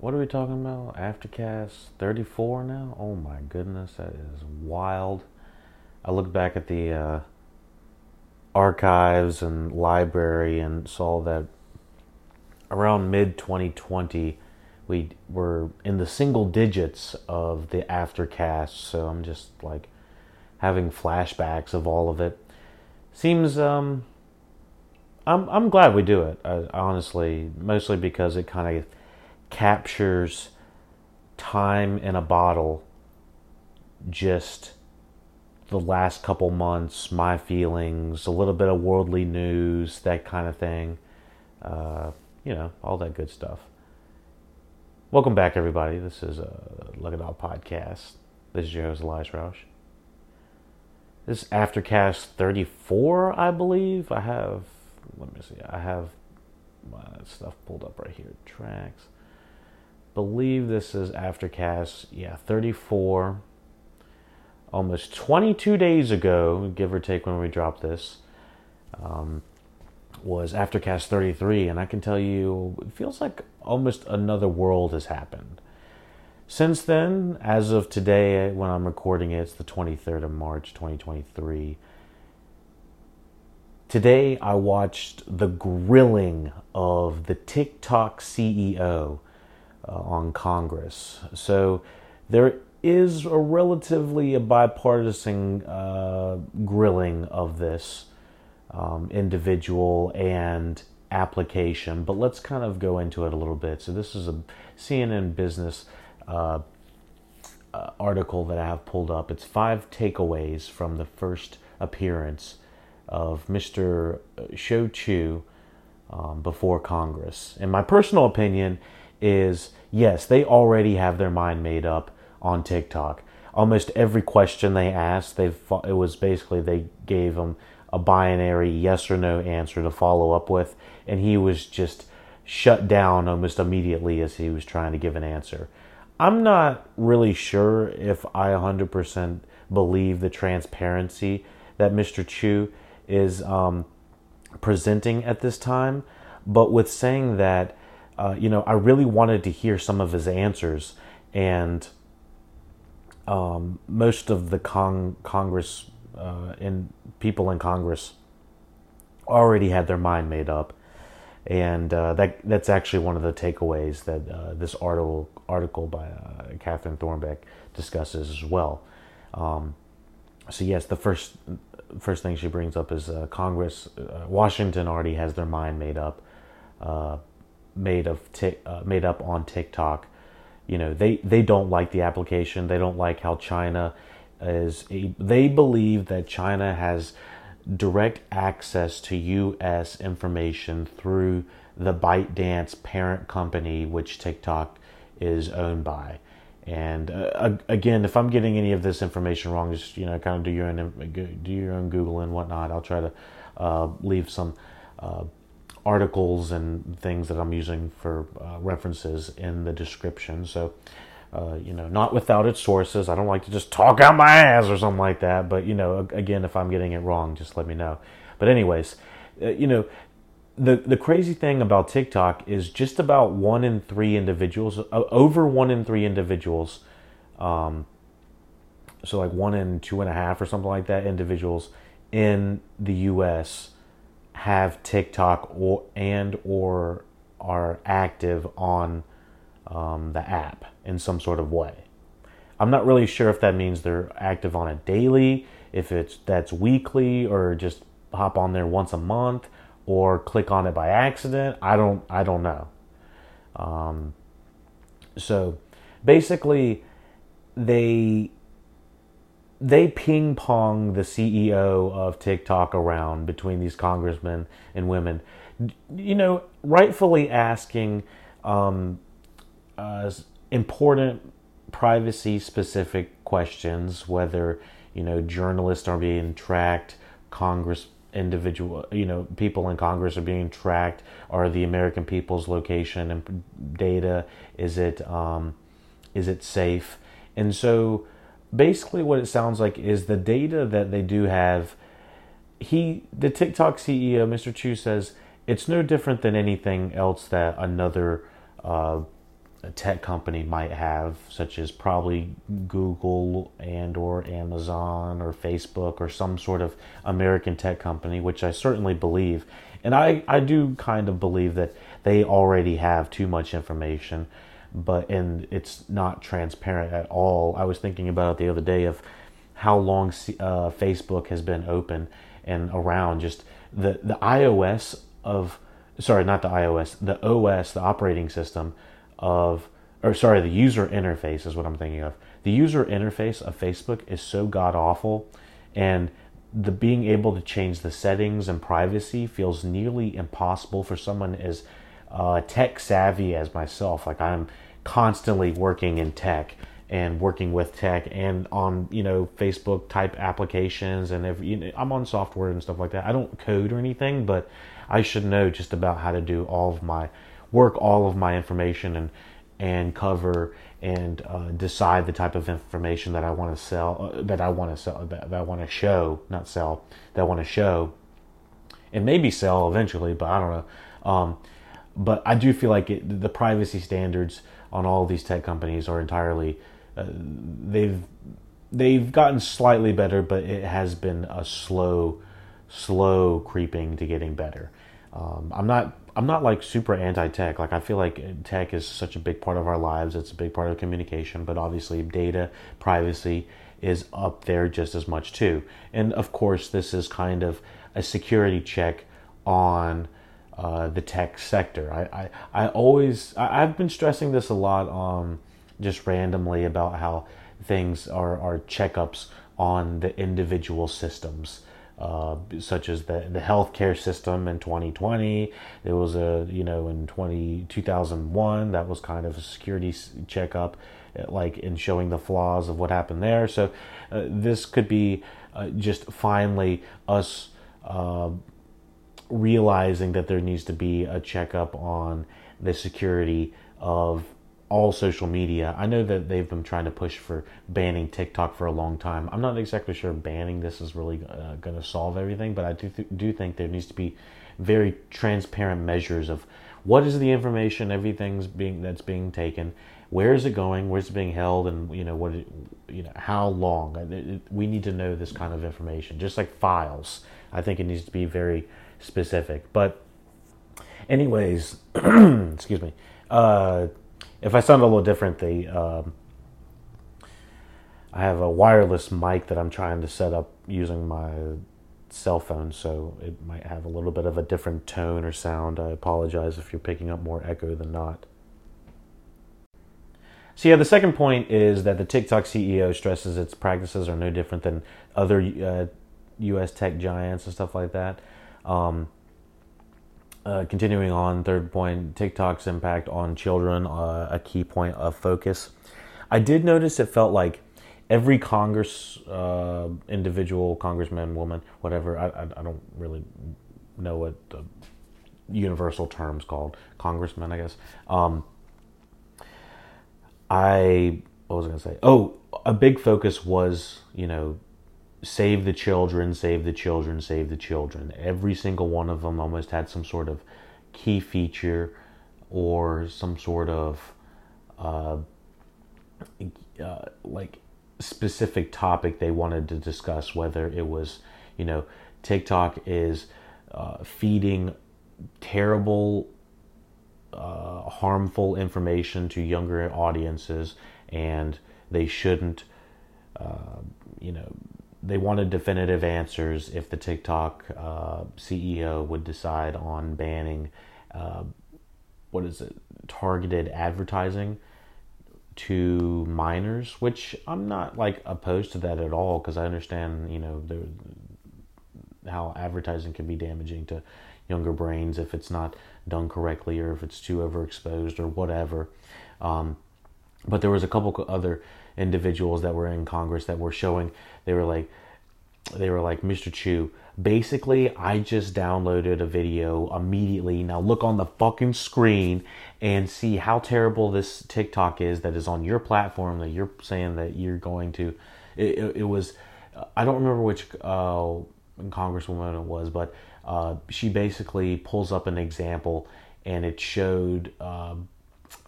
what are we talking about? Aftercast 34 now? Oh my goodness, that is wild. I looked back at the uh, archives and library and saw that around mid 2020 we were in the single digits of the aftercast so i'm just like having flashbacks of all of it seems um i'm i'm glad we do it uh, honestly mostly because it kind of captures time in a bottle just the last couple months, my feelings, a little bit of worldly news, that kind of thing. Uh, you know, all that good stuff. Welcome back, everybody. This is a LuckyDog podcast. This is your host, Elias Rauch. This is Aftercast 34, I believe. I have, let me see, I have my stuff pulled up right here. Tracks. Believe this is Aftercast, yeah, 34 almost 22 days ago, give or take when we dropped this, um, was Aftercast 33, and I can tell you, it feels like almost another world has happened. Since then, as of today, when I'm recording it, it's the 23rd of March 2023. Today, I watched the grilling of the TikTok CEO uh, on Congress. So there is a relatively a bipartisan uh, grilling of this um, individual and application, but let's kind of go into it a little bit. So this is a CNN Business uh, uh, article that I have pulled up. It's five takeaways from the first appearance of Mr. Shou Chew um, before Congress. In my personal opinion is yes, they already have their mind made up on TikTok. Almost every question they asked, they it was basically they gave him a binary yes or no answer to follow up with, and he was just shut down almost immediately as he was trying to give an answer. I'm not really sure if I 100% believe the transparency that Mr. Chew is um, presenting at this time, but with saying that, uh, you know, I really wanted to hear some of his answers, and um, most of the con- Congress uh, and people in Congress already had their mind made up, and uh, that that's actually one of the takeaways that uh, this article article by uh, Catherine Thorbecke discusses as well. Um, so yes, the first first thing she brings up is Congress, Washington already has their mind made up, made of t- made up on TikTok. You know they they don't like the application. They don't like how china is they believe that china has direct access to us information through the ByteDance parent company which tiktok is owned by. And uh, again if i'm getting any of this information wrong just you know kind of do your own do your own google and whatnot. I'll try to uh, leave some uh, articles and things that I'm using for uh, references in the description. So, uh, you know, not without its sources. I don't like to just talk out my ass or something like that. But, you know, again, if I'm getting it wrong, just let me know. But, anyways, uh, you know, the, the crazy thing about TikTok is just about one in three individuals, over one in three individuals, um, so like one in two and a half or something like that, individuals in the US have TikTok or and or are active on um, the app in some sort of way. I'm not really sure if that means they're active on it daily, if it's that's weekly, or just hop on there once a month, or click on it by accident. I don't I don't know. Um, so basically, they they ping pong the CEO of TikTok around between these congressmen and women, you know, rightfully asking um, uh, important privacy specific questions, whether, you know, journalists are being tracked, Congress individual you know people in congress are being tracked are the american people's location and data is it um is it safe? And so basically what it sounds like is the data that they do have he the TikTok CEO Mr. Chew says it's no different than anything else that another uh, tech company might have, such as probably Google and or Amazon or Facebook or some sort of American tech company, which I certainly believe. And I, I do kind of believe that they already have too much information, but and it's not transparent at all. I was thinking about it the other day of how long uh, Facebook has been open and around. Just the the iOS of sorry, not the iOS, the OS, the operating system of, or sorry, the user interface is what I'm thinking of. The user interface of Facebook is so god awful, and the being able to change the settings and privacy feels nearly impossible for someone as uh, tech savvy as myself. Like I'm constantly working in tech and working with tech and on you know Facebook type applications and every, you know, I'm on software and stuff like that. I don't code or anything, but I should know just about how to do all of my work all of my information and and cover and uh, decide the type of information that I want to sell, uh, that I want to sell, that, that I want to show, not sell, that I want to show, and maybe sell eventually, but I don't know. Um, but I do feel like it, the privacy standards on all these tech companies are entirely uh, they've they've gotten slightly better, but it has been a slow, slow creeping to getting better. Um, I'm not I'm not like super anti-tech. Like I feel like tech is such a big part of our lives. It's a big part of communication, but obviously data privacy is up there just as much too. And of course, this is kind of a security check on uh, the tech sector. I, I, I always I, have been stressing this a lot um just randomly about how things are are checkups on the individual systems uh, such as the the healthcare system in 2020. There was a you know in 20 2001 that was kind of a security checkup, uh, like in showing the flaws of what happened there. So uh, this could be uh, just finally us uh, realizing that there needs to be a checkup on the security of all social media. I know that they've been trying to push for banning TikTok for a long time. I'm not exactly sure banning this is really uh, going to solve everything, but I do th- do think there needs to be very transparent measures of what is the information, everything's being that's being taken, where is it going, where's it being held, and you know what, you know how long. It, it, we need to know this kind of information, just like files. I think it needs to be very specific. But, anyways, excuse me. Uh, if I sound a little different, the um, I have a wireless mic that I'm trying to set up using my cell phone, so it might have a little bit of a different tone or sound. I apologize if you're picking up more echo than not. So yeah, the second point is that the TikTok CEO stresses its practices are no different than other uh, U.S. tech giants and stuff like that. Um, uh, continuing on, third point, TikTok's impact on children, uh, a key point of focus. I did notice it felt like every Congress, uh, individual congressman, woman, whatever, I, I, I, don't really know what the universal term's called, congressman, I guess. Um, I, what was I going to say? Oh, a big focus was, you know, save the children, save the children, save the children. Every single one of them almost had some sort of key feature or some sort of uh, uh, like specific topic they wanted to discuss, whether it was, you know, TikTok is uh, feeding terrible, uh, harmful information to younger audiences and they shouldn't, uh, you know, they wanted definitive answers if the TikTok uh, CEO would decide on banning uh, what is it targeted advertising to minors, which I'm not like opposed to that at all because I understand you know the, how advertising can be damaging to younger brains if it's not done correctly or if it's too overexposed or whatever. Um, but there was a couple other individuals that were in Congress that were showing they were like they were like Mr. Chew basically I just downloaded a video immediately now look on the fucking screen and see how terrible this TikTok is that is on your platform that you're saying that you're going to it, it, it was I don't remember which uh, congresswoman it was but uh, she basically pulls up an example and it showed uh,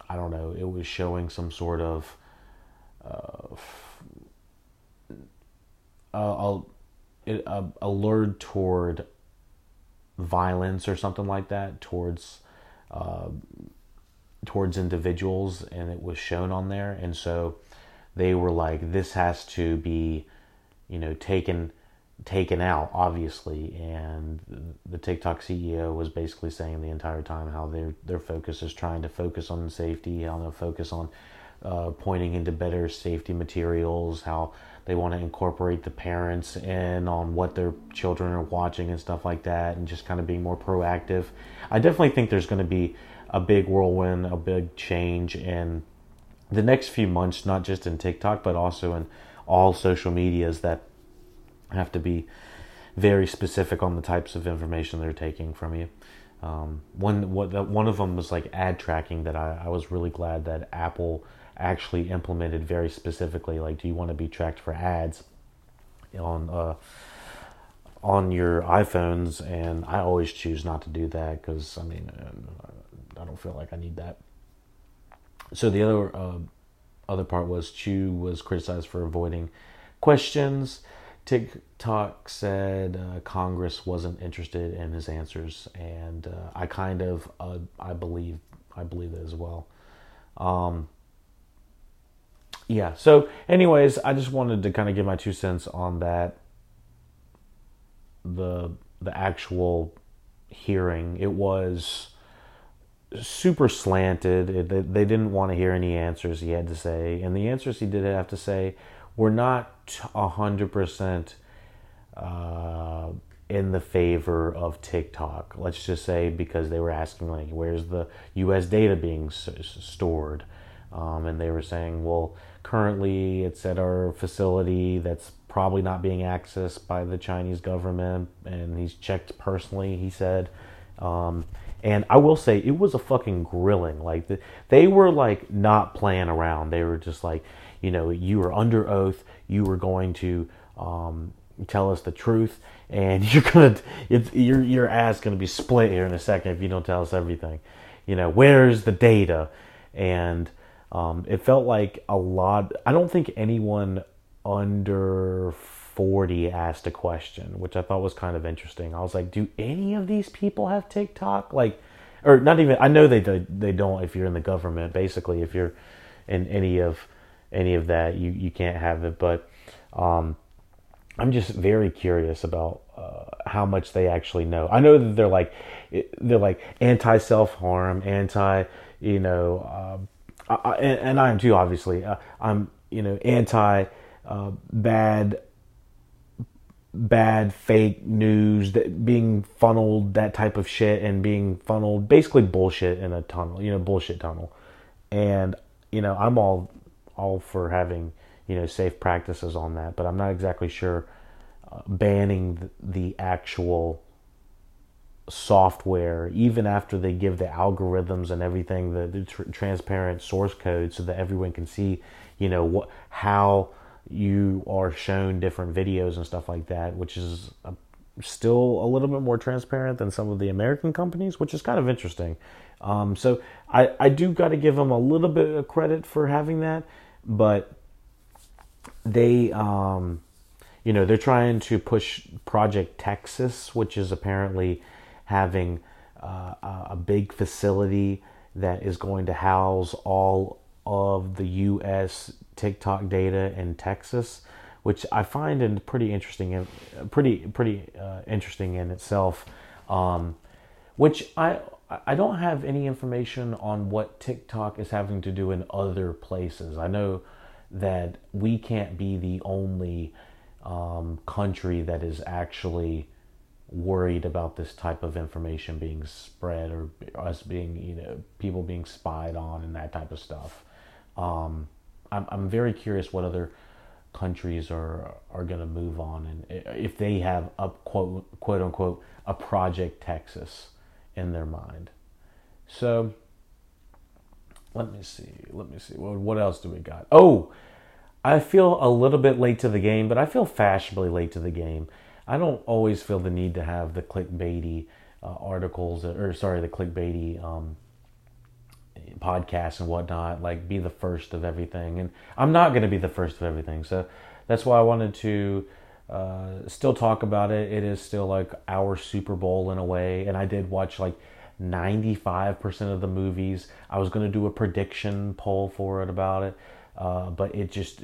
I don't know, it was showing some sort of uh, alert toward violence or something like that towards uh, towards individuals, and it was shown on there, and so they were like, "This has to be, you know, taken." taken out obviously and the TikTok CEO was basically saying the entire time how their their focus is trying to focus on safety how to focus on uh, pointing into better safety materials how they want to incorporate the parents in on what their children are watching and stuff like that and just kind of being more proactive I definitely think there's going to be a big whirlwind a big change in the next few months not just in TikTok but also in all social medias that have to be very specific on the types of information they're taking from you. Um, one what one of them was like ad tracking that I, I was really glad that Apple actually implemented very specifically. Like, do you want to be tracked for ads on uh, on your iPhones? And I always choose not to do that because I mean uh, I don't feel like I need that. So the other uh, other part was Chew was criticized for avoiding questions TikTok said uh, Congress wasn't interested in his answers, and uh, I kind of uh, I believe I believe that as well. Um, yeah. So, anyways, I just wanted to kind of give my two cents on that. The the actual hearing it was super slanted. It, they, they didn't want to hear any answers he had to say, and the answers he did have to say were not a hundred percent uh, in the favor of TikTok. Let's just say because they were asking like, where's the U.S. data being s- stored, um, and they were saying, well, currently it's at our facility that's probably not being accessed by the Chinese government, and he's checked personally. He said. Um, and I will say it was a fucking grilling. Like the, they were like not playing around. They were just like, you know, you were under oath. You were going to um, tell us the truth, and you're gonna, your your ass gonna be split here in a second if you don't tell us everything. You know, where's the data? And um, it felt like a lot. I don't think anyone under 40 asked a question, which I thought was kind of interesting. I was like, do any of these people have TikTok? Like, or not even, I know they, they don't if you're in the government, basically, if you're in any of any of that, you, you can't have it. But um, I'm just very curious about uh, how much they actually know. I know that they're like they're like anti self harm, anti you know, uh, I, and, I am too. Obviously, uh, I'm you know anti uh, bad bad fake news that being funneled that type of shit and being funneled basically bullshit in a tunnel you know bullshit tunnel and you know i'm all all for having you know safe practices on that, but I'm not exactly sure uh, banning the, the actual software even after they give the algorithms and everything the, the tr- transparent source code so that everyone can see you know what how you are shown different videos and stuff like that which is a, still a little bit more transparent than some of the american companies which is kind of interesting. Um, so I, I do got to give them a little bit of credit for having that but they um, you know they're trying to push project texas which is apparently having uh, a big facility that is going to house all of the us tiktok data in texas which i find in pretty interesting pretty pretty uh, interesting in itself um, which i I don't have any information on what TikTok is having to do in other places. I know that we can't be the only um, country that is actually worried about this type of information being spread or us being, you know, people being spied on and that type of stuff. Um, I'm, I'm very curious what other countries are are going to move on and if they have a quote quote unquote a project Texas in their mind. So let me see. Let me see. What, what else do we got? Oh, I feel a little bit late to the game, but I feel fashionably late to the game. I don't always feel the need to have the clickbaity uh, articles, or sorry, the clickbaity um, podcasts and whatnot, like be the first of everything. And I'm not going to be the first of everything. So that's why I wanted to uh, still talk about it. It is still like our Super Bowl in a way. And I did watch like 95% of the movies. I was going to do a prediction poll for it about it. Uh, but it just,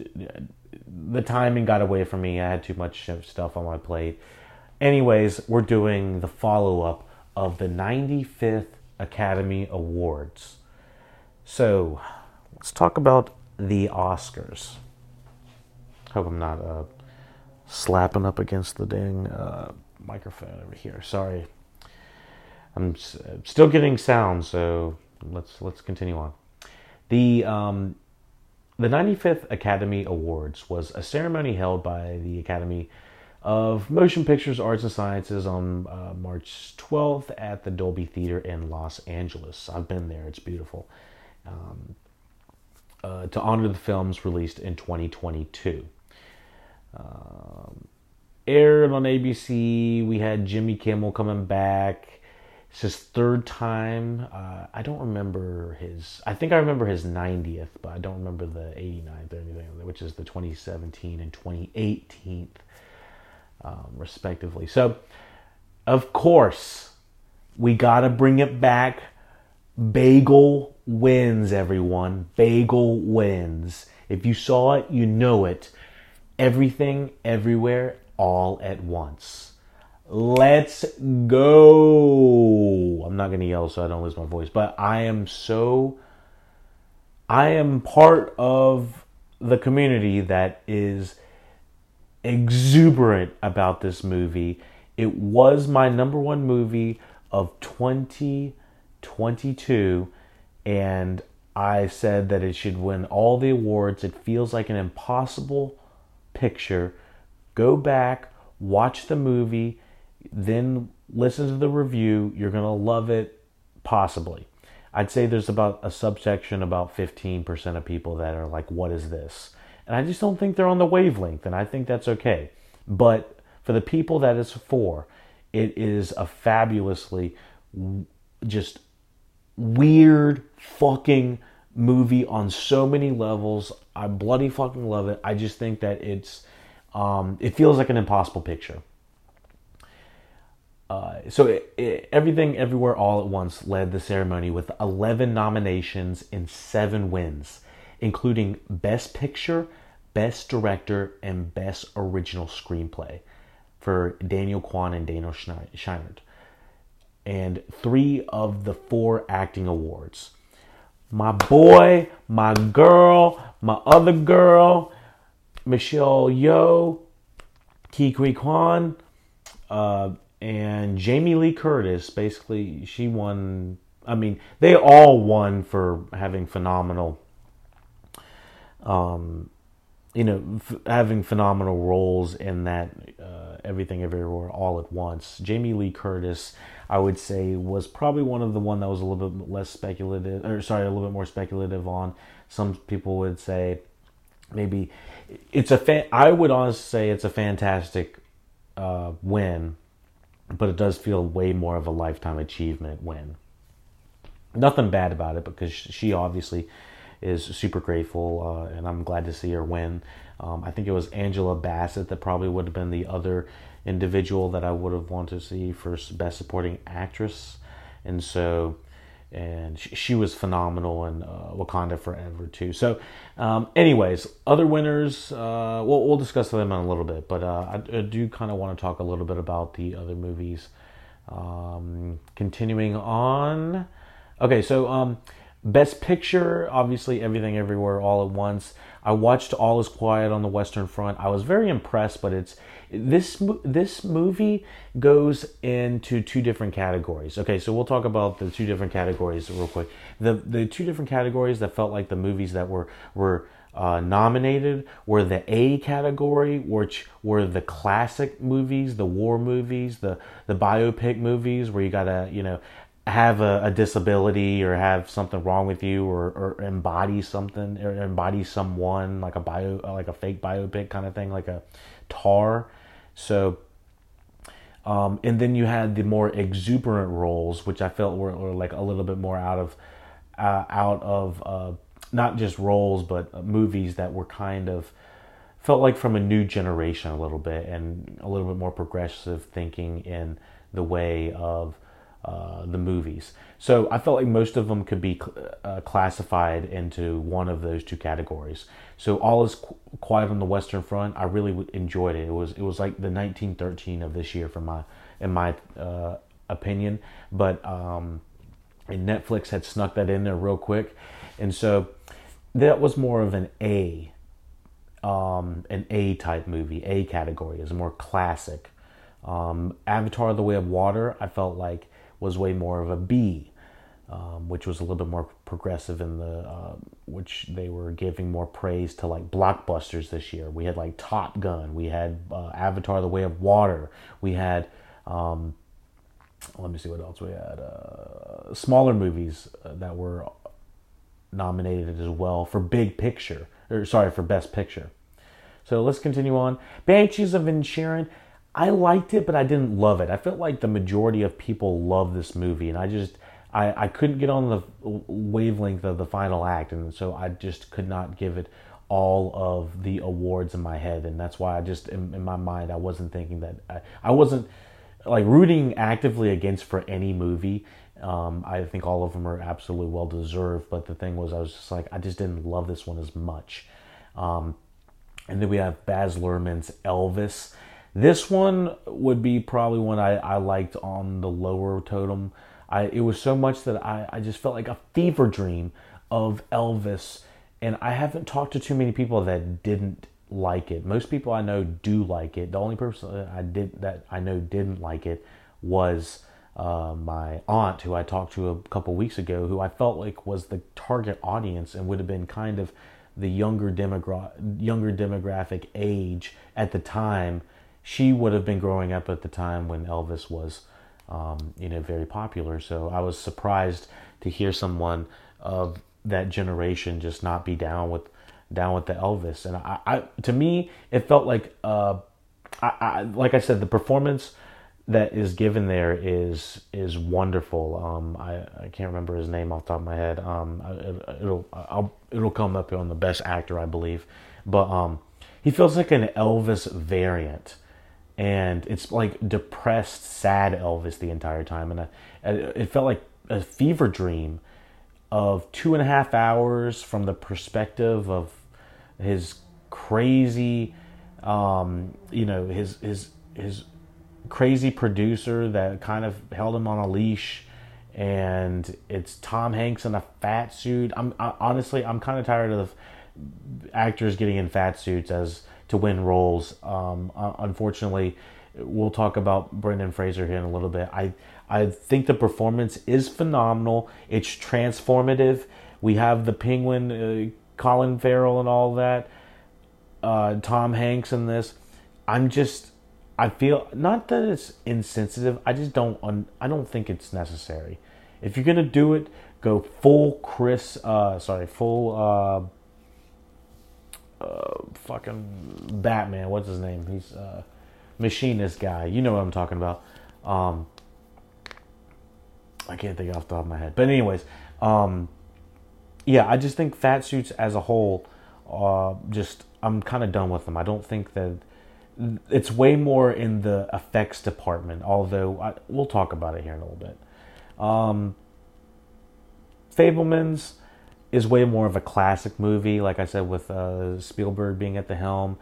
the timing got away from me. I had too much stuff on my plate. Anyways, we're doing the follow up of the 95th Academy Awards. So, let's talk about the Oscars. Hope I'm not uh, slapping up against the dang uh, microphone over here. Sorry, I'm s- still getting sound, so let's let's continue on. The um, the 95th Academy Awards was a ceremony held by the Academy of Motion Pictures, Arts and Sciences on uh, March 12th at the Dolby Theater in Los Angeles. I've been there; it's beautiful um, uh, to honor the films released in 2022. Um, aired on ABC. We had Jimmy Kimmel coming back. It's his third time. Uh, I don't remember his. I think I remember his 90th, but I don't remember the 89th or anything, which is the 2017 and 2018, um, respectively. So, of course, we got to bring it back. Bagel wins, everyone. Bagel wins. If you saw it, you know it. Everything, everywhere, all at once. Let's go. I'm not going to yell so I don't lose my voice, but I am so. I am part of the community that is exuberant about this movie. It was my number one movie of 2022, and I said that it should win all the awards. It feels like an impossible picture. Go back, watch the movie, then listen to the review. You're going to love it, possibly. I'd say there's about a subsection, about 15% of people that are like, what is this? And I just don't think they're on the wavelength, and I think that's okay. But for the people that it's for, it is a fabulously just weird fucking movie on so many levels. I bloody fucking love it. I just think that it's um, it feels like an impossible picture. Uh, so it, it, everything everywhere all at once led the ceremony with 11 nominations and 7 wins including best picture best director and best original screenplay for daniel kwan and daniel scheinert. And three of the four acting awards. My boy my girl my other girl michelle Ke Huy Quan uh, and Jamie Lee Curtis. Basically, she won. I mean, they all won for having phenomenal, um, you know, f- having phenomenal roles in that uh, everything everywhere all at once. Jamie Lee Curtis, I would say, was probably one of the one that was a little bit less speculative, or sorry, a little bit more speculative on. Some people would say maybe it's a fan. I would honestly say it's a fantastic uh, win, but it does feel way more of a lifetime achievement win. Nothing bad about it because she obviously is super grateful, uh, and I'm glad to see her win. Um, I think it was Angela Bassett that probably would have been the other individual that I would have wanted to see for best supporting actress, and so and she, she was phenomenal in uh, Wakanda Forever too. So, um, anyways, other winners, uh, we'll, we'll discuss them in a little bit, but uh, I, I, do kind of want to talk a little bit about the other movies. Um, continuing on, okay, so um, Best Picture, obviously, Everything Everywhere All at Once. I watched All Is Quiet on the Western Front. I was very impressed, but it's this this movie goes into two different categories. Okay, so we'll talk about the two different categories real quick. The the two different categories that felt like the movies that were were uh, nominated were the A category, which were the classic movies, the war movies, the the biopic movies, where you gotta you know have a, a, disability or have something wrong with you or, or embody something or embody someone like a bio like a fake biopic kind of thing like a tar. So um, and then you had the more exuberant roles which i felt were, were like a little bit more out of uh, out of uh, not just roles but movies that were kind of felt like from a new generation a little bit and a little bit more progressive thinking in the way of uh, the movies. So I felt like most of them could be uh, classified into one of those two categories. So All Is Quiet on the Western Front, I really enjoyed it. It was it was like the 1913 of this year, from my in my uh, opinion. But um, Netflix had snuck that in there real quick, and so that was more of an A, um, an A type movie, A category is more classic. Um, Avatar: The Way of Water, I felt like was way more of a B, um, which was a little bit more progressive in the uh, which they were giving more praise to like blockbusters this year. We had like Top Gun, we had uh, Avatar: The Way of Water, we had um, let me see what else we had. Uh, smaller movies uh, that were nominated as well for Big Picture, or sorry, for Best Picture. So let's continue on. Banshees of Inisherin. I liked it, but I didn't love it. I felt like the majority of people love this movie, and I just I, I couldn't get on the wavelength of the final act, and so I just could not give it all of the awards in my head, and that's why I just in, in my mind I wasn't thinking that I, I wasn't like rooting actively against for any movie. Um, I think all of them are absolutely well deserved. But the thing was, I was just like, I just didn't love this one as much. Um, and then we have Baz Luhrmann's Elvis. This one would be probably one I, I liked on the lower totem. I, it was so much that I, I just felt like a fever dream of Elvis. And I haven't talked to too many people that didn't like it. Most people I know do like it. The only person I did that I know didn't like it was uh, my aunt, who I talked to a couple weeks ago, who I felt like was the target audience and would have been kind of the younger demogra- younger demographic age at the time. She would have been growing up at the time when Elvis was, um, you know, very popular. So I was surprised to hear someone of that generation just not be down with down with the Elvis. And I, I to me, it felt like, uh, I, I, like I said, the performance that is given there is is wonderful. Um, I, I can't remember his name off the top of my head. Um, it, will I'll, it'll come up on the best actor, I believe. But um, he feels like an Elvis variant, and it's like depressed, sad Elvis the entire time, and I, it felt like a fever dream of two and a half hours from the perspective of his crazy, um, you know, his his his crazy producer that kind of held him on a leash, and it's Tom Hanks in a fat suit. I'm I, honestly I'm kind of tired of actors getting in fat suits as to win roles. Um, unfortunately, we'll talk about Brendan Fraser here in a little bit. I I think the performance is phenomenal. It's transformative. We have the Penguin uh, Colin Farrell and all that, uh, Tom Hanks in this. I'm just, I feel not that it's insensitive. I just don't, I don't think it's necessary. If you're gonna do it, go full Chris. Uh, sorry, full. Uh, fucking Batman. What's his name? He's uh, machinist guy. You know what I'm talking about. Um, I can't think off the top of my head. But anyways, um, yeah, I just think fat suits as a whole, uh, just I'm kind of done with them. I don't think that it's way more in the effects department. Although I, we'll talk about it here in a little bit. Um, Fabelmans is way more of a classic movie, like I said, with uh, Spielberg being at the helm.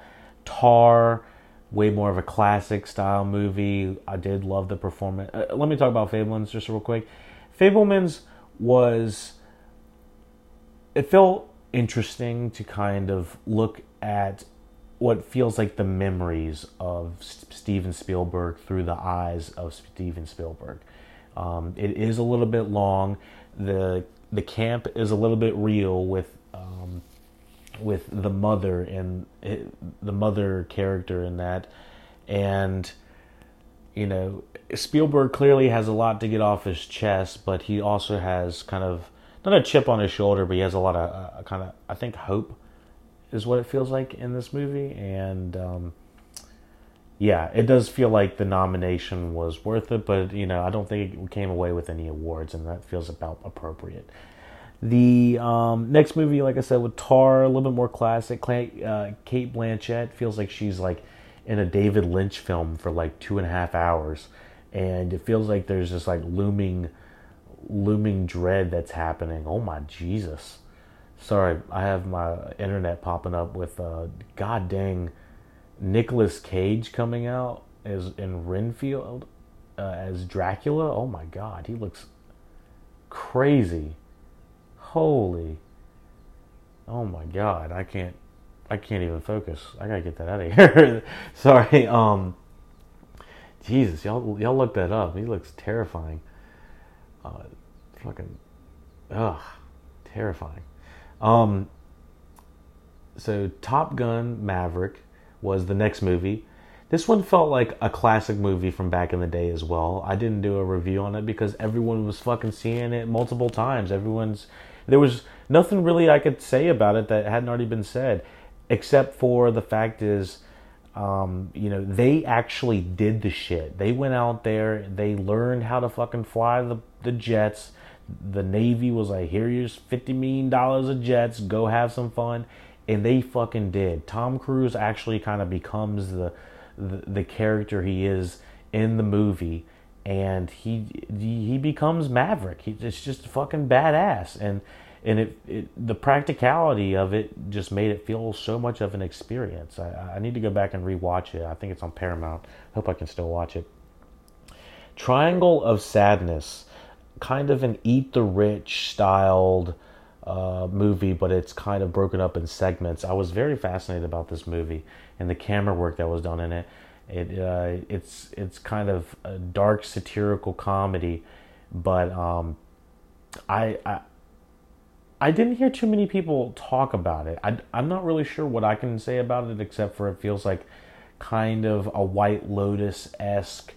Tar, way more of a classic style movie. I did love the performance. Uh, let me talk about Fabelmans just real quick. Fabelmans was it felt interesting to kind of look at what feels like the memories of Steven Spielberg through the eyes of Steven Spielberg. Um, it is a little bit long. the The camp is a little bit real with um, with the mother and it, the mother character in that, and you know Spielberg clearly has a lot to get off his chest, but he also has kind of not a chip on his shoulder, but he has a lot of uh, kind of I think hope is what it feels like in this movie, and um, yeah, it does feel like the nomination was worth it, but you know I don't think it came away with any awards, and that feels about appropriate. The um, next movie, like I said, with Tar, a little bit more classic. Uh, Blanchett feels like she's like in a David Lynch film for like two and a half hours, and it feels like there's this like looming, looming dread that's happening. Oh my Jesus! Sorry, I have my internet popping up with uh, god dang Nicolas Cage coming out as in Renfield uh, as Dracula. Oh my god, he looks crazy. Holy. Oh my god, I can't I can't even focus. I gotta get that out of here. Sorry. Um Jesus, y'all y'all look that up. He looks terrifying. Uh fucking ugh terrifying. Um so Top Gun Maverick was the next movie. This one felt like a classic movie from back in the day as well. I didn't do a review on it because everyone was fucking seeing it multiple times. Everyone's there was nothing really I could say about it that hadn't already been said, except for the fact is, um, you know, they actually did the shit. They went out there, they learned how to fucking fly the the jets. The Navy was like, "Here's fifty million dollars of jets. Go have some fun," and they fucking did. Tom Cruise actually kind of becomes the the, the character he is in the movie and he he becomes Maverick. He, it's just fucking badass, and and it, it, the practicality of it just made it feel so much of an experience. I, I need to go back and rewatch it. I think it's on Paramount. Hope I can still watch it. Triangle of Sadness, kind of an Eat the Rich styled uh, movie, but it's kind of broken up in segments. I was very fascinated about this movie and the camera work that was done in it. It uh, it's it's kind of a dark satirical comedy, but um, I, I I didn't hear too many people talk about it. I, I'm not really sure what I can say about it except for it feels like kind of a White Lotus esque,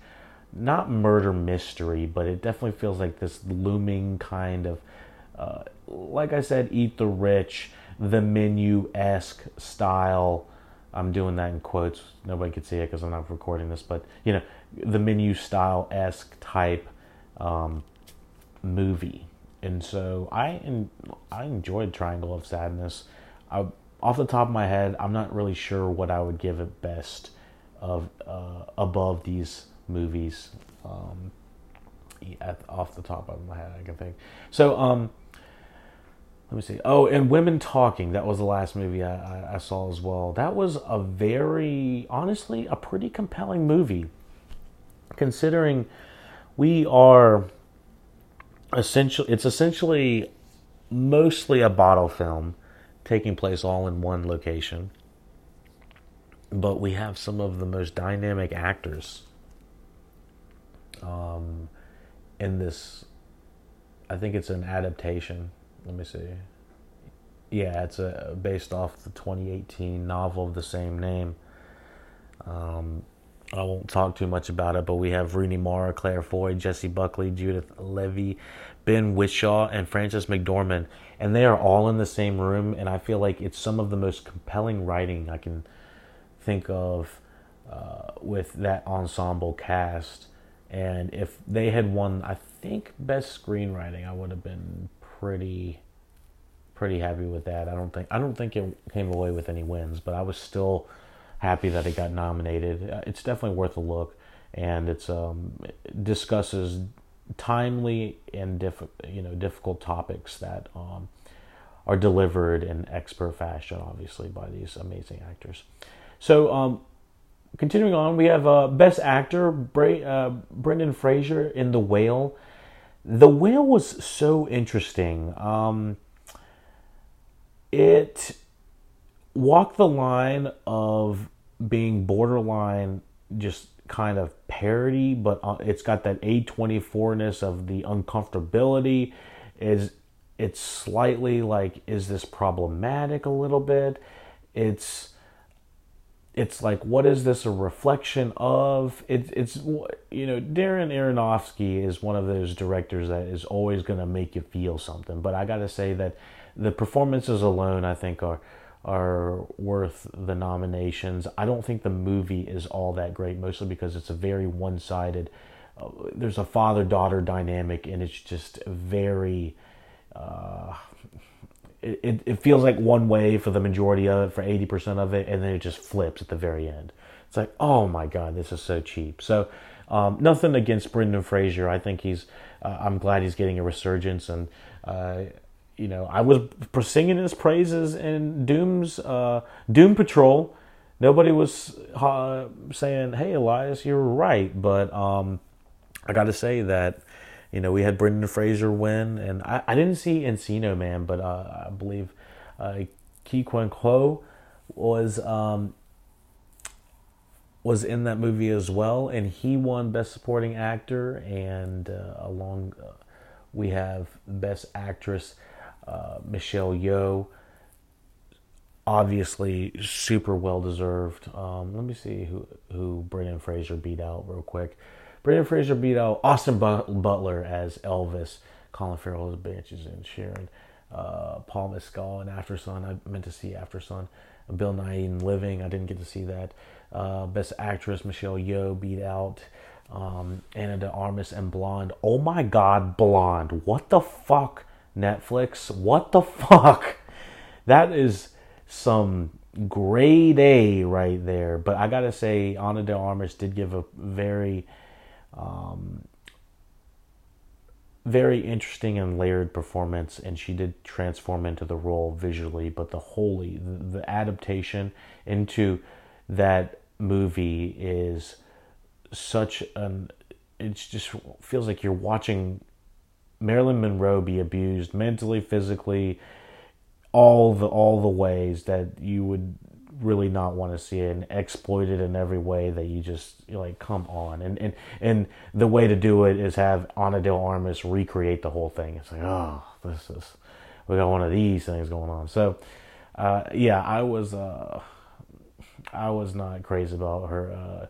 not murder mystery, but it definitely feels like this looming kind of, uh, like I said, eat the rich, the menu esque style I'm doing that in quotes. Nobody could see it because I'm not recording this, but you know, the menu style esque type um, movie. And so I I enjoyed Triangle of Sadness. I, off the top of my head, I'm not really sure what I would give it best of uh, above these movies. Um, at, off the top of my head, I can think. So um, let me see. Oh, and Women Talking. That was the last movie I, I, I, saw as well. That was a very, honestly, a pretty compelling movie. Considering we are essentially, it's essentially mostly a bottle film taking place all in one location. But we have some of the most dynamic actors um, in this. I think it's an adaptation let me see. Yeah, it's a based off the 2018 novel of the same name. Um, I won't talk too much about it, but we have Rooney Mara, Claire Foy, Jessie Buckley, Judith Ivey, Ben Whishaw, and Frances McDormand, and they are all in the same room. And I feel like it's some of the most compelling writing I can think of uh, with that ensemble cast. And if they had won, I think best screenwriting, I would have been pretty pretty happy with that. I don't think I don't think it came away with any wins, but I was still happy that it got nominated. Uh, it's definitely worth a look, and it's um, it discusses timely and diff- you know difficult topics that um, are delivered in expert fashion, obviously by these amazing actors. So. Um, continuing on, we have uh, Best Actor Bra- uh, Brendan Fraser in The Whale. The whale was so interesting. Um, it walked the line of being borderline just kind of parody, but uh, it's got that A24ness of the uncomfortability. Is it's slightly like, is this problematic a little bit? It's it's like what is this a reflection of? It, it's you know darren aronofsky is one of those directors that is always going to make you feel something but i gotta say that the performances alone i think are are worth the nominations. I don't think the movie is all that great mostly because it's a very one-sided uh, there's a father-daughter dynamic and it's just very uh, it, it, feels like one way for the majority of it, for 80% of it, and then it just flips at the very end. It's like, oh my God, this is so cheap. So, um, nothing against Brendan Fraser. I think he's, uh, I'm glad he's getting a resurgence. And, uh, you know, I was singing his praises in Doom's, uh, Doom Patrol. Nobody was uh, saying, hey, Elias, you're right. But um, I got to say that you know, we had Brendan Fraser win, and I, I didn't see Encino Man, but uh, I believe uh, Quan Ho was um, was in that movie as well, and he won Best Supporting Actor, and uh, along uh, we have Best Actress uh, Michelle Yeoh. Obviously, super well deserved. Um, let me see who who Brendan Fraser beat out real quick. Brendan Fraser beat out Austin Butler as Elvis, Colin Farrell as Banshees and Inisherin, uh, Paul Mescal and Aftersun. I meant to see Aftersun. Bill Nighy in Living. I didn't get to see that. Uh, Best Actress Michelle Yeoh beat out um, Ana de Armas and Blonde. Oh my God, Blonde! What the fuck, Netflix? What the fuck? That is some grade A right there. But I gotta say, Ana de Armas did give a very um, very interesting and layered performance, and she did transform into the role visually. But the holy, the, the adaptation into that movie is such an. It just feels like you're watching Marilyn Monroe be abused mentally, physically, all the all the ways that you would really not want to see it and exploit it in every way that you just like come on and and and the way to do it is have Ana de Armas recreate the whole thing. It's like oh this is we got one of these things going on. So uh, yeah, I was uh, I was not crazy about her. Uh,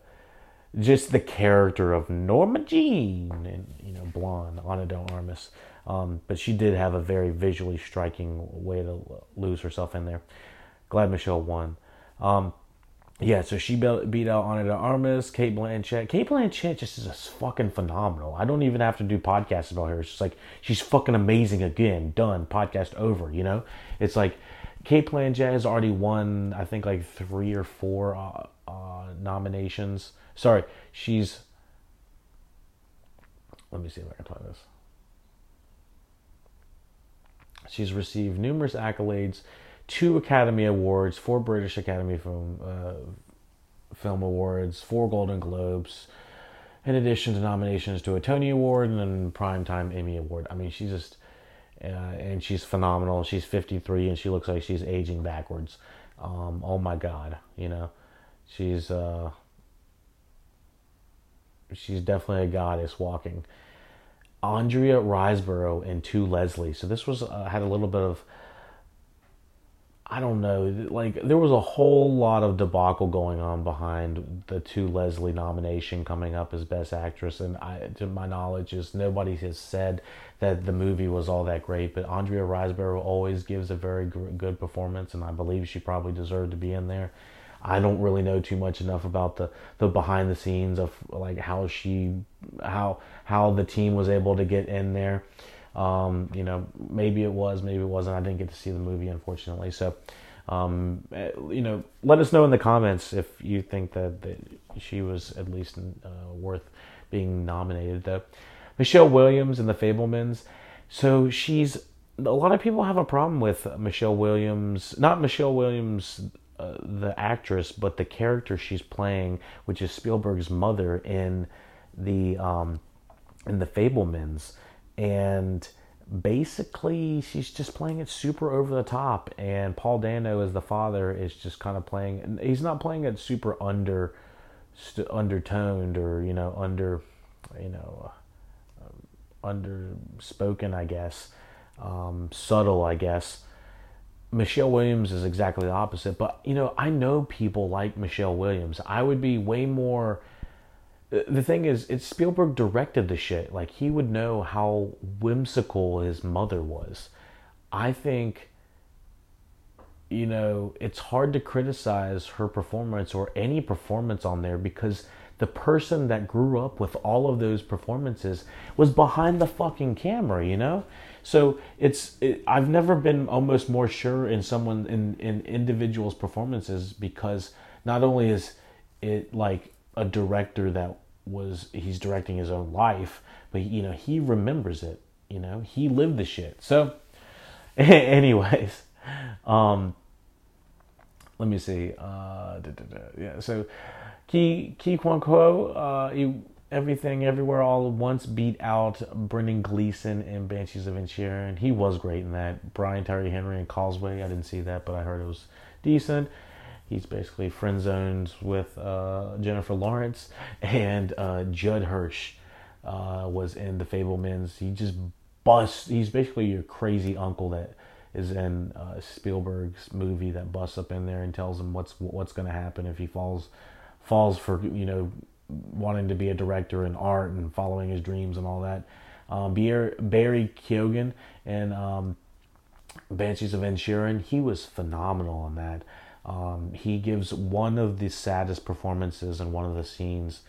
just the character of Norma Jean and you know blonde Ana de Armas. Um, but she did have a very visually striking way to lose herself in there. Glad Michelle won. Um, yeah, so she beat out Ana de Armas, Cate Blanchett. Cate Blanchett just is fucking phenomenal. I don't even have to do podcasts about her. It's just like she's fucking amazing again. Done. Podcast over. You know, it's like Cate Blanchett has already won. I think like three or four uh, uh, nominations. Sorry, she's. Let me see if I can find this. She's received numerous accolades two Academy Awards, four British Academy Film uh, Film Awards, four Golden Globes, in addition to nominations to a Tony Award and then Primetime Emmy Award. I mean, she's just uh, and she's phenomenal. She's 53 and she looks like she's aging backwards. Um, oh my God, you know, she's uh, she's definitely a goddess walking. Andrea Riseborough and To Leslie. So this was uh, had a little bit of I don't know, like there was a whole lot of debacle going on behind the To Leslie nomination coming up as Best Actress, and I, to my knowledge, is nobody has said that the movie was all that great. But Andrea Riseborough always gives a very good performance, and I believe she probably deserved to be in there. I don't really know too much enough about the, the behind the scenes of like how she how how the team was able to get in there. Um, you know, maybe it was, maybe it wasn't. I didn't get to see the movie, unfortunately. So, um, eh, you know, let us know in the comments if you think that, that she was at least uh, worth being nominated. Though Michelle Williams in The Fabelmans, so she's a lot of people have a problem with Michelle Williams, not Michelle Williams, uh, the actress, but the character she's playing, which is Spielberg's mother in the um, in the Fabelmans and basically she's just playing it super over the top and paul dano as the father is just kind of playing he's not playing it super under st- undertoned or you know under you know uh, under spoken i guess um, subtle i guess. Michelle williams is exactly the opposite but you know i know people like michelle williams. I would be way more the thing is, it's Spielberg directed the shit. Like he would know how whimsical his mother was. I think, you know, it's hard to criticize her performance or any performance on there because the person that grew up with all of those performances was behind the fucking camera, you know? So it's it, I've never been almost more sure in someone in in individuals' performances because not only is it like a director that was he's directing his own life, but you know he remembers it. You know he lived the shit. So, anyways, um, let me see. Uh, da, da, da. Yeah, so Ke Ke Quan Ko, uh, he, everything everywhere all at once beat out Brendan Gleeson and Banshees of Inisherin. He was great in that. Brian Tyree Henry and Causeway. I didn't see that, but I heard it was decent. He's basically friend zones with uh, Jennifer Lawrence and uh, Judd Hirsch uh, was in The Fabelmans. He just busts. He's basically your crazy uncle that is in uh, Spielberg's movie that busts up in there and tells him what's what's going to happen if he falls falls for you know wanting to be a director in art and following his dreams and all that. Um, Barry Keoghan and um, Banshees of Inisherin, he was phenomenal on that. Um, he gives one of the saddest performances in one of the scenes,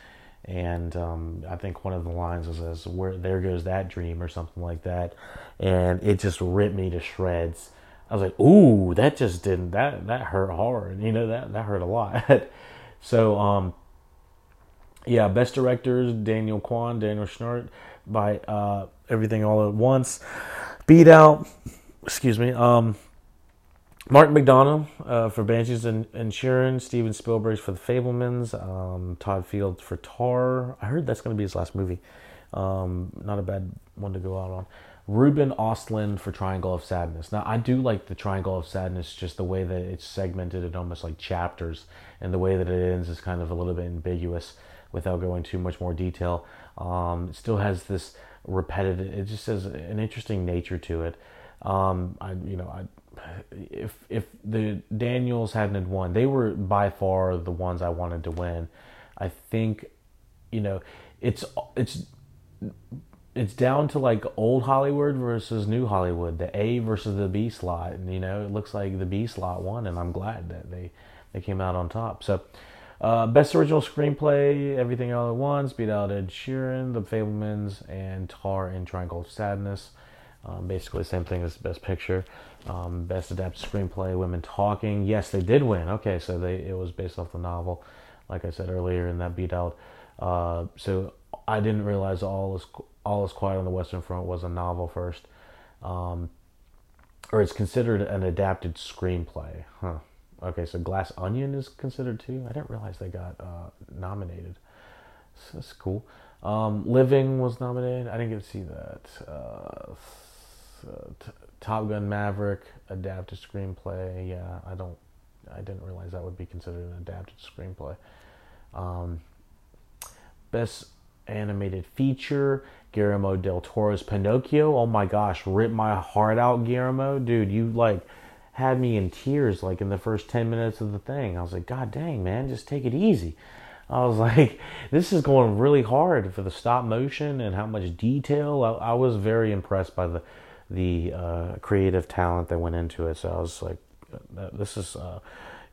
and um, I think one of the lines was "Where there goes that dream" or something like that, and it just ripped me to shreds. I was like, "Ooh, that just didn't that that hurt hard." You know that that hurt a lot. so, um, yeah, best directors: Daniel Kwan, Daniel Scheinert, by uh, Everything All at Once, beat out. Excuse me. Um, Mark McDonagh uh, for Banshees and, Inisherin, Steven Spielberg for The Fabelmans, um, Todd Field for Tar. I heard that's going to be his last movie. Um, not a bad one to go out on. Ruben Ostlund for Triangle of Sadness. Now, I do like the Triangle of Sadness, just the way that it's segmented in almost like chapters, and the way that it ends is kind of a little bit ambiguous without going too much more detail. Um, it still has this repetitive, it just has an interesting nature to it. Um, I, you know, I if if the Daniels hadn't won, they were by far the ones I wanted to win. I think, you know, it's it's it's down to like old Hollywood versus new Hollywood, the A versus the B slot, and you know, it looks like the B slot won, and I'm glad that they they came out on top. So. Uh, best original screenplay, Everything All at Once, beat out Inisherin, The Fabelmans, and Tar and Triangle of Sadness. Um, basically, same thing as Best Picture. Um, best adapted screenplay, Women Talking. Yes, they did win. Okay, so they it was based off the novel, like I said earlier, and that beat out. Uh, so I didn't realize all is all is quiet on the Western Front was a novel first, um, or it's considered an adapted screenplay. Huh. Okay, so Glass Onion is considered too. I didn't realize they got uh, nominated. So that's cool. Um, Living was nominated. I didn't get to see that. Uh, uh, Top Gun Maverick adapted screenplay. Yeah, I don't. I didn't realize that would be considered an adapted screenplay. Um, best animated feature Guillermo del Toro's Pinocchio. Oh my gosh, rip my heart out, Guillermo, dude. You like had me in tears like in the first 10 minutes of the thing. I was like, God dang, man, just take it easy. I was like, this is going really hard for the stop motion and how much detail. I, I was very impressed by the the uh, creative talent that went into it. So I was like, uh, this is, uh,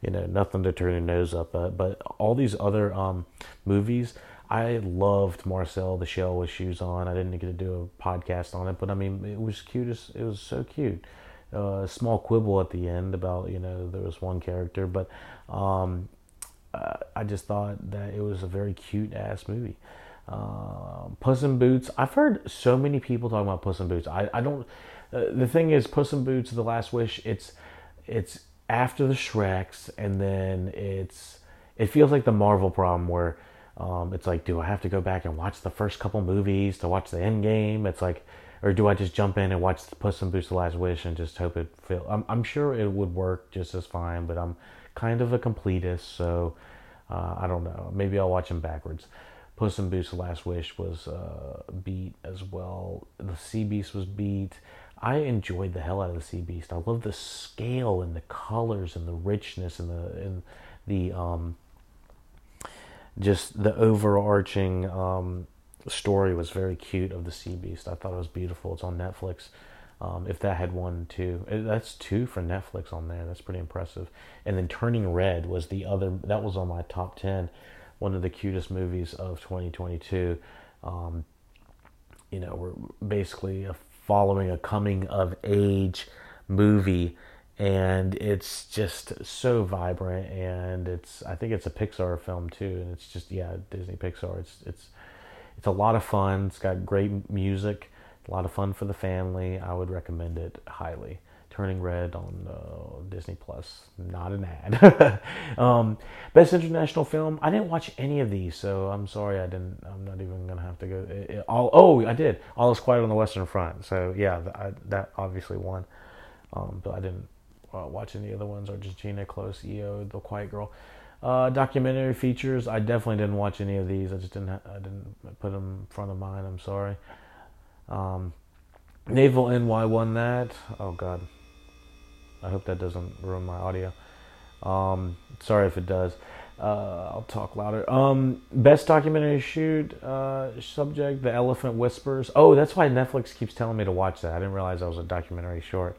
you know, nothing to turn your nose up at. But all these other um, movies, I loved Marcel the Shell with Shoes On. I didn't get to do a podcast on it, but I mean, it was cute. It was so cute. Uh, a small quibble at the end about, you know, there was one character, but um, uh, I just thought that it was a very cute ass movie. Uh, Puss in Boots. I've heard so many people talking about Puss in Boots. I, I don't. Uh, the thing is, Puss in Boots: The Last Wish. It's it's after the Shreks, and then it's it feels like the Marvel problem where um, it's like, do I have to go back and watch the first couple movies to watch the end game? It's like, or do I just jump in and watch the Puss in Boots: The Last Wish and just hope it feel? I'm I'm sure it would work just as fine, but I'm kind of a completist, so uh, I don't know. Maybe I'll watch them backwards. Puss in Boots: Last Wish was uh, beat as well. The Sea Beast was beat. I enjoyed the hell out of the Sea Beast. I love the scale and the colors and the richness and the and the um, just the overarching um, story was very cute of the Sea Beast. I thought it was beautiful. It's on Netflix. Um, if that had one too, that's two for Netflix on there. That's pretty impressive. And then Turning Red was the other. That was on my top ten one of the cutest movies of 2022. Um, you know, we're basically following a coming of age movie and it's just so vibrant and it's I think it's a Pixar film too and it's just yeah Disney Pixar. It's it's it's a lot of fun. It's got great music a lot of fun for the family. I would recommend it highly Turning Red on uh, Disney Plus not an ad um, best international film I didn't watch any of these so I'm sorry I didn't I'm not even gonna have to go it, it, all oh I did All is Quiet on the Western Front so yeah I, that obviously won um, but I didn't uh, watch any other ones. Argentina, Close, EO, The Quiet Girl. Uh, documentary features. I definitely didn't watch any of these. I just didn't. Ha- I didn't put them in front of mine. I'm sorry. Um, Navalny won that. Oh God. I hope that doesn't ruin my audio. Um, sorry if it does. Uh, I'll talk louder. Um, best documentary shoot uh, subject: The Elephant Whispers. Oh, that's why Netflix keeps telling me to watch that. I didn't realize that was a documentary short.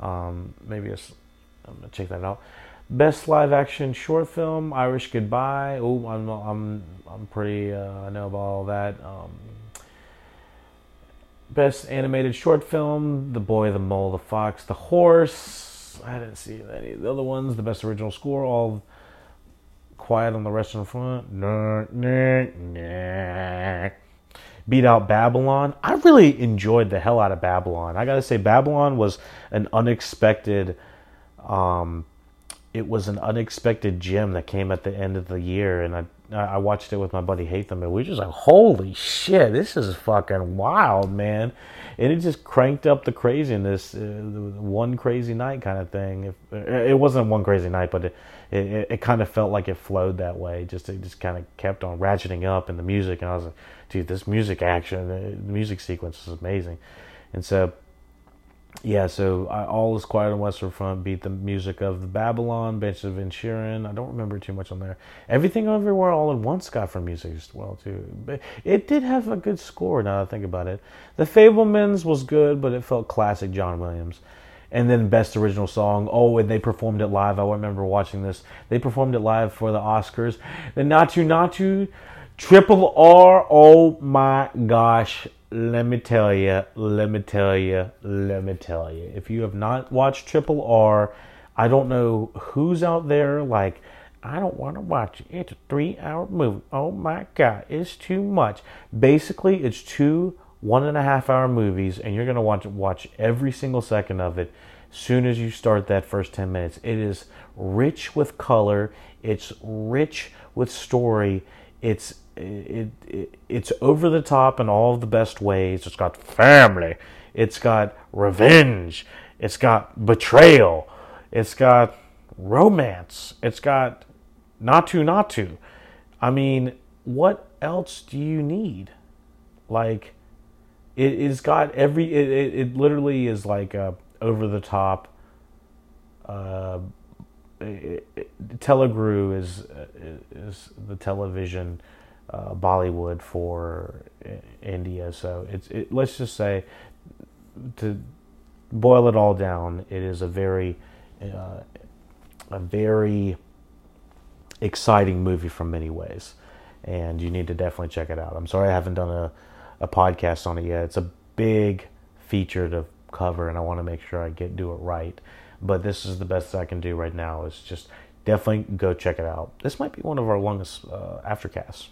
Um, maybe I'm gonna check that out. Best live action short film: Irish Goodbye. Oh, I'm I'm I'm pretty. Uh, I know about all that. Um, best animated short film: The Boy, the Mole, the Fox, the Horse. I didn't see any of the other ones. The best original score: All Quiet on the Western Front. Beat out Babylon. I really enjoyed the hell out of Babylon. I gotta say, Babylon was an unexpected. Um, it was an unexpected gem that came at the end of the year, and I I watched it with my buddy Hatham, and we just like, holy shit, this is fucking wild, man! And it just cranked up the craziness, uh, one crazy night kind of thing. If, it wasn't one crazy night, but it, it, it kind of felt like it flowed that way. Just it just kind of kept on ratcheting up in the music, and I was like, dude, this music action, the music sequence is amazing. And so, yeah, so I, All is Quiet on Western Front beat the music of the Babylon, Banshees of Inisherin. I don't remember too much on there. Everything Everywhere All at Once got from music as well too. But it did have a good score. Now I think about it, The Fabelmans was good, but it felt classic John Williams. And then Best Original Song. Oh, and they performed it live. I remember watching this. They performed it live for the Oscars. The Naatu Naatu Triple R, oh my gosh. Let me tell you, let me tell you, let me tell you. If you have not watched Triple R, I don't know who's out there like, I don't want to watch it. It's a three hour movie. Oh my God, it's too much. Basically, it's two one and a half hour movies, and you're going to watch, watch every single second of it as soon as you start that first 10 minutes. It is rich with color, it's rich with story, it's it, it, it's over the top in all the best ways. It's got family, it's got revenge, it's got betrayal, it's got romance, it's got Naatu not to. I mean, what else do you need? Like, it, has got every. It, it, it, literally is like a over the top. Uh, Telugu is is the television uh, Bollywood for India. So it's it, let's just say to boil it all down, it is a very uh, a very exciting movie from many ways, and you need to definitely check it out. I'm sorry I haven't done a a podcast on it yet. It's a big feature to cover, and I want to make sure I get do it right. But this is the best I can do right now. Is just definitely go check it out. This might be one of our longest uh, aftercasts.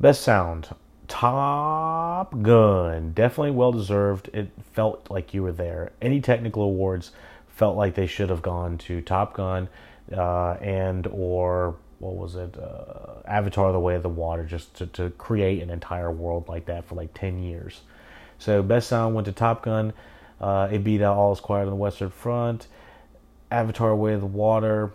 Best sound. Top Gun. Definitely well deserved. It felt like you were there. Any technical awards felt like they should have gone to Top Gun uh, and or what was it? Uh, Avatar: The Way of the Water, just to, to create an entire world like that for like ten years. So best sound went to Top Gun. Uh, it beat out All Is Quiet on the Western Front. Avatar: Way of the Water,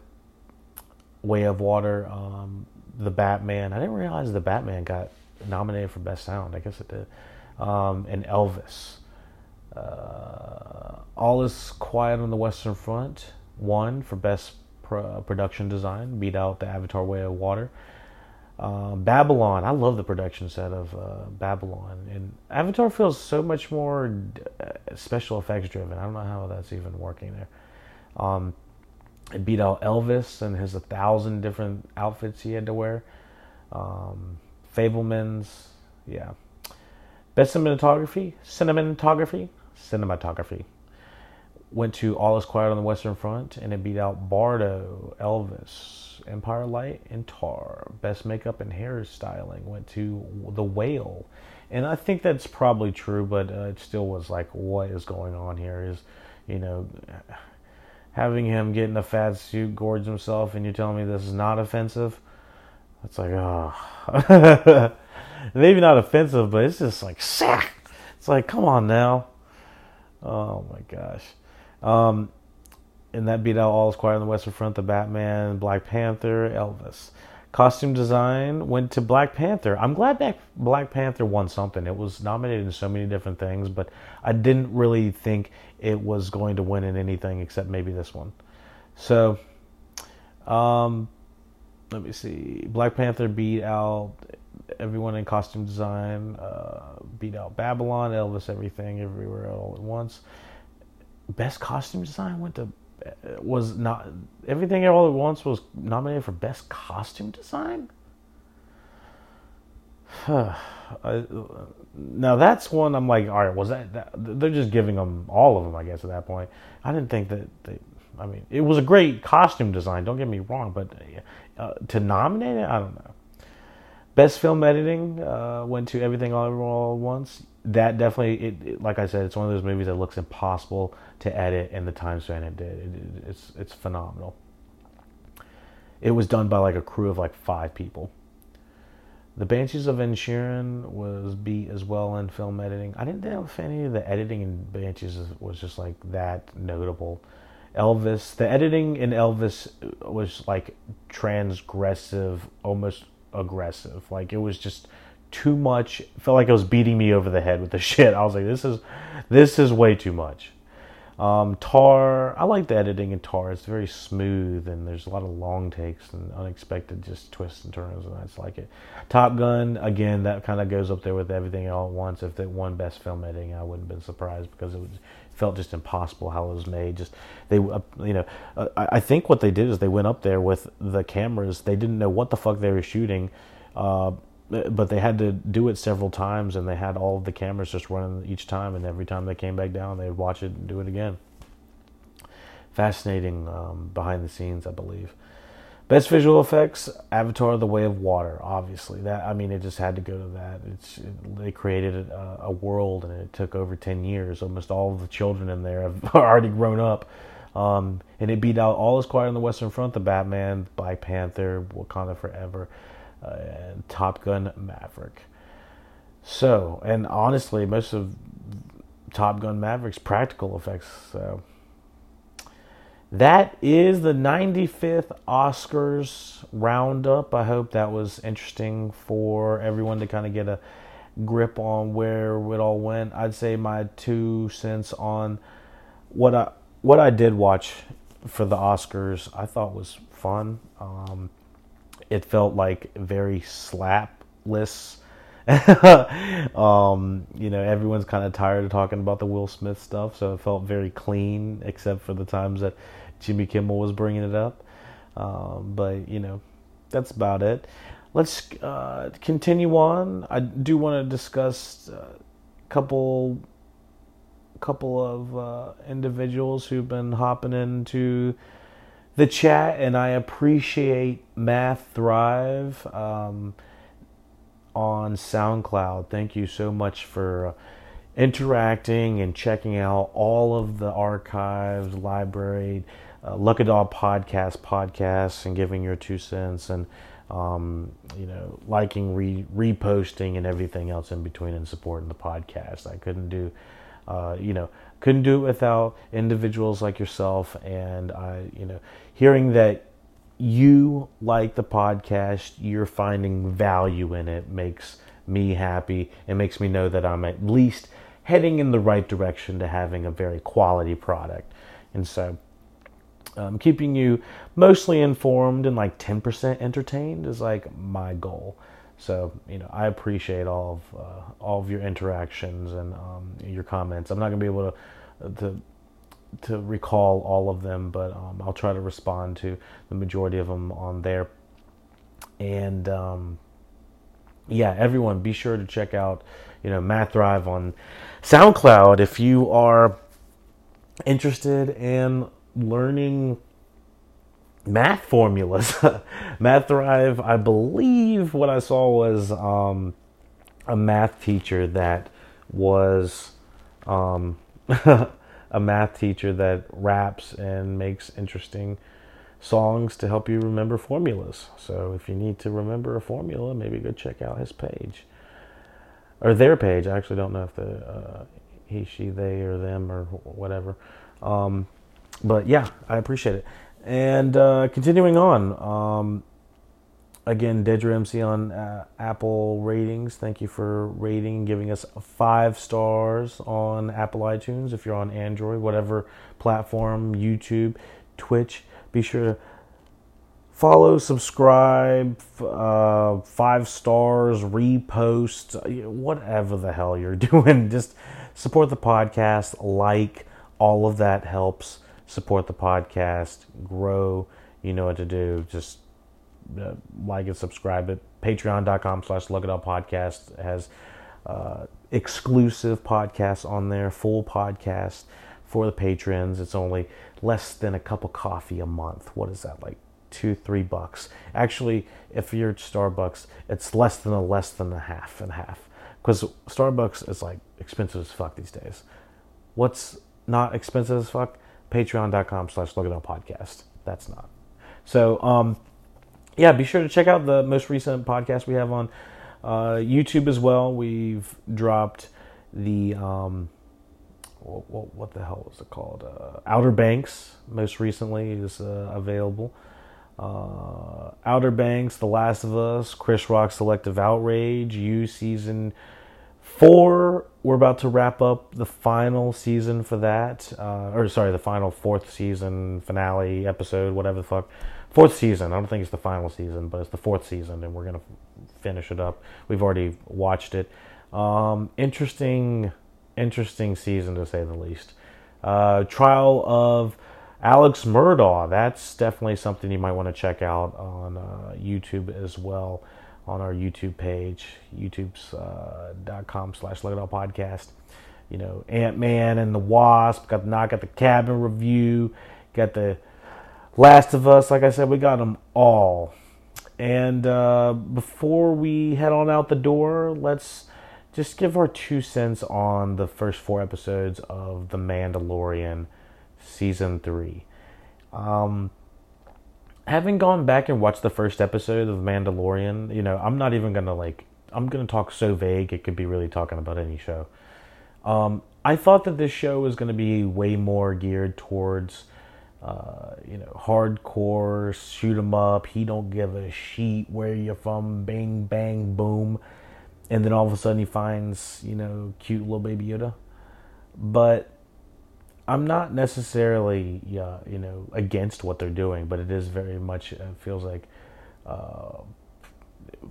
Way of Water. Um, the Batman. I didn't realize the Batman got nominated for Best Sound. I guess it did. Um, and Elvis. Uh, All is Quiet on the Western Front won for Best pro- Production Design, beat out the Avatar Way of Water. Uh, Babylon, I love the production set of uh, Babylon, and Avatar feels so much more uh, special effects driven. I don't know how that's even working there. Um, It beat out Elvis and his a thousand different outfits he had to wear. Um, Fabelmans, yeah. Best cinematography, cinematography, cinematography. Went to All Is Quiet on the Western Front, and it beat out Bardo, Elvis, Empire Light, and Tar. Best makeup and hairstyling went to The Whale, and I think that's probably true, but uh, it still was like, what is going on here? Is you know having him get in a fat suit, gorge himself, and you're telling me this is not offensive? It's like, oh. Maybe not offensive, but it's just like, sick. It's like, come on now. Oh my gosh. Um, and that beat out All Is Quiet on the Western Front, The Batman, Black Panther, Elvis. Costume design went to Black Panther. I'm glad that Black Panther won something. It was nominated in so many different things, but I didn't really think it was going to win in anything except maybe this one. So, um, let me see. Black Panther beat out everyone in costume design, uh, beat out Babylon, Elvis, everything, everywhere, all at once. Best costume design went to was not everything all at once was nominated for best costume design. Now that's one I'm like, all right, was that, that, They're just giving them all of them, I guess. At that point, I didn't think that. They, I mean, it was a great costume design. Don't get me wrong, but uh, to nominate it, I don't know. Best film editing uh, went to Everything All, all at Once. That definitely, it, it, like I said, it's one of those movies that looks impossible to edit, and the time span it did, it, it's it's phenomenal. It was done by like a crew of like five people. The Banshees of Inisherin was beat as well in film editing. I didn't know if any of the editing in Banshees was just like that notable. Elvis, the editing in Elvis was like transgressive, almost aggressive. Like it was just too much. Felt like it was beating me over the head with the shit. I was like, this is this is way too much. Um, Tar, I like the editing in Tar. It's very smooth and there's a lot of long takes and unexpected just twists and turns, and I just like it. Top Gun, again, that kind of goes up there with everything all at once. If it won Best Film Editing, I wouldn't have been surprised because it was felt just impossible how it was made. Just they, uh, you know, uh, I think what they did is they went up there with the cameras. They didn't know what the fuck they were shooting, uh, but they had to do it several times, and they had all of the cameras just running each time. And every time they came back down, they'd watch it and do it again. Fascinating um, behind the scenes, I believe. Best visual effects: Avatar: The Way of Water. Obviously, that I mean, it just had to go to that. It's it, they created a, a, world, and it took over ten years. Almost all of the children in there have already grown up, um, and it beat out All Is Quiet on the Western Front, The Batman, Black Panther, Wakanda Forever, and Top Gun Maverick. So, and honestly, most of Top Gun Maverick's practical effects. So that is the 95th Oscars roundup. I hope that was interesting for everyone to kind of get a grip on where it all went. I'd say my two cents on what I what I did watch for the Oscars. I thought was fun. Um, it felt like very slapless. um, you know, everyone's kind of tired of talking about the Will Smith stuff, so it felt very clean, except for the times that Jimmy Kimmel was bringing it up. Um, but you know, that's about it. Let's uh, continue on. I do want to discuss a couple couple of uh, individuals who've been hopping into the chat, and I appreciate Math Thrive um, on SoundCloud. Thank you so much for. Uh, interacting and checking out all of the archives, library, uh, LuckyDog podcast podcasts and giving your two cents and um, you know liking, re- reposting, and everything else in between and supporting the podcast. I couldn't do uh, you know couldn't do it without individuals like yourself and I you know hearing that you like the podcast, you're finding value in it makes me happy. It makes me know that I'm at least heading in the right direction to having a very quality product. And so um, keeping you mostly informed and like 10% entertained is like my goal. So you know, I appreciate all of uh, all of your interactions and um, your comments. I'm not gonna be able to to to recall all of them, but um, I'll try to respond to the majority of them on there. And um, yeah, everyone, be sure to check out you know Math Thrive on SoundCloud if you are interested in learning math formulas. math Thrive, I believe what I saw was um, a math teacher that was um, a math teacher that raps and makes interesting songs to help you remember formulas. So if you need to remember a formula, maybe go check out his page or their page. I actually don't know if the uh, he, she, they, or them or whatever. Um, but yeah, I appreciate it. And uh, continuing on, um, again, Dedra MC on uh, Apple ratings. Thank you for rating, giving us five stars on Apple iTunes. If you're on Android, whatever platform, YouTube, Twitch, be sure to follow, subscribe, uh, five stars, repost, whatever the hell you're doing. Just support the podcast, like, all of that helps support the podcast, grow. You know what to do. Just uh, like and subscribe it. Patreon.com slash LuckyDog Podcast has uh, exclusive podcasts on there, full podcast for the patrons. It's only less than a cup of coffee a month. What is that, like two, three bucks? Actually, if you're at Starbucks, it's less than a less than a half and a half. Because Starbucks is like expensive as fuck these days. What's not expensive as fuck? Patreon.com slash Podcast. That's not. So, um, yeah, be sure to check out the most recent podcast we have on uh, YouTube as well. We've dropped the um, what, what, the hell was it called? Uh, Outer Banks most recently is uh, available. Uh, Outer Banks, The Last of Us, Chris Rock Selective Outrage, You season four. We're about to wrap up the final season for that, uh, or sorry, the final fourth season finale episode, whatever the fuck fourth season. I don't think it's the final season, but it's the fourth season, and we're gonna finish it up. We've already watched it. Um, interesting, interesting season to say the least. Uh, trial of Alex Murdaugh. That's definitely something you might want to check out on uh, YouTube as well. On our YouTube page, youtube.com uh, slash LuckyDog Podcast. You know, Ant Man and the Wasp. Got the knock at the cabin review. Got the Last of Us, like I said, we got them all. And uh, before we head on out the door, let's just give our two cents on the first four episodes of The Mandalorian season three. Um, having gone back and watched the first episode of Mandalorian, you know, I'm not even gonna like. I'm gonna talk so vague it could be really talking about any show. Um, I thought that this show was gonna be way more geared towards uh, you know, hardcore, shoot 'em up. He don't give a sheet where you're from. Bang, bang, boom. And then all of a sudden he finds, you know, cute little baby Yoda. But I'm not necessarily, you know, against what they're doing, but it is very much uh, feels like uh,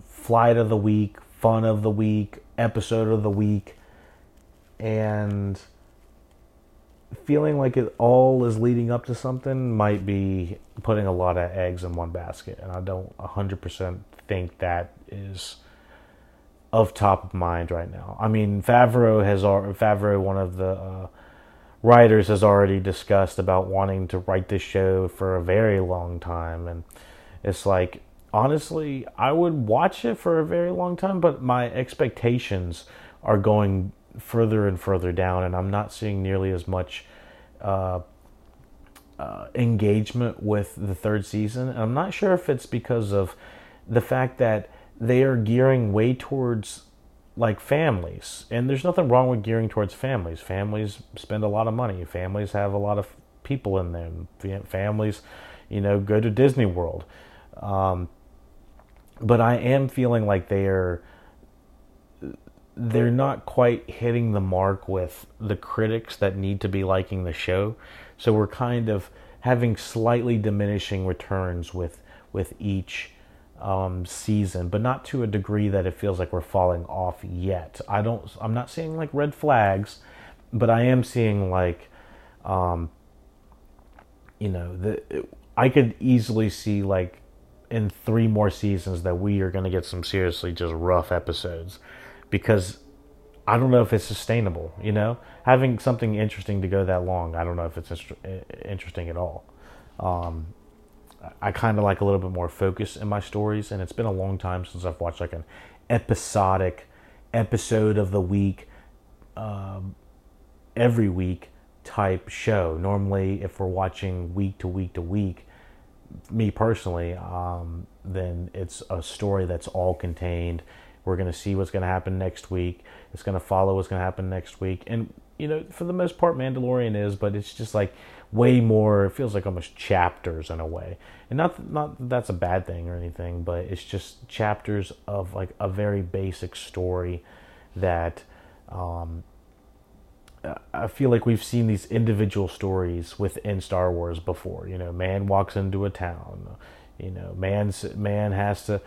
flight of the week, fun of the week, episode of the week, and feeling like it all is leading up to something might be putting a lot of eggs in one basket, and I don't 100% think that is of top of mind right now. I mean, Favreau has Favreau, one of the uh, writers, has already discussed about wanting to write this show for a very long time, and it's like honestly, I would watch it for a very long time, but my expectations are going further and further down, and I'm not seeing nearly as much uh, uh, engagement with the third season. And I'm not sure if it's because of the fact that they are gearing way towards like families, and there's nothing wrong with gearing towards families. Families spend a lot of money. Families have a lot of people in them. Families, you know, go to Disney World. Um, but I am feeling like they are they're not quite hitting the mark with the critics that need to be liking the show. So we're kind of having slightly diminishing returns with with each um, season, but not to a degree that it feels like we're falling off yet. I don't. I'm not seeing like red flags, but I am seeing like um, you know, the I could easily see like in three more seasons that we are going to get some seriously just rough episodes because I don't know if it's sustainable, you know? Having something interesting to go that long, I don't know if it's interesting at all. Um, I kind of like a little bit more focus in my stories, and it's been a long time since I've watched like an episodic episode of the week, um, every week type show. Normally, if we're watching week to week to week, me personally, um, then it's a story that's all contained. We're going to see what's going to happen next week. It's going to follow what's going to happen next week. And, you know, for the most part, Mandalorian is, but it's just like way more, it feels like almost chapters in a way. And not, not that that's a bad thing or anything, but it's just chapters of like a very basic story that um, I feel like we've seen these individual stories within Star Wars before. You know, man walks into a town. You know, man man has to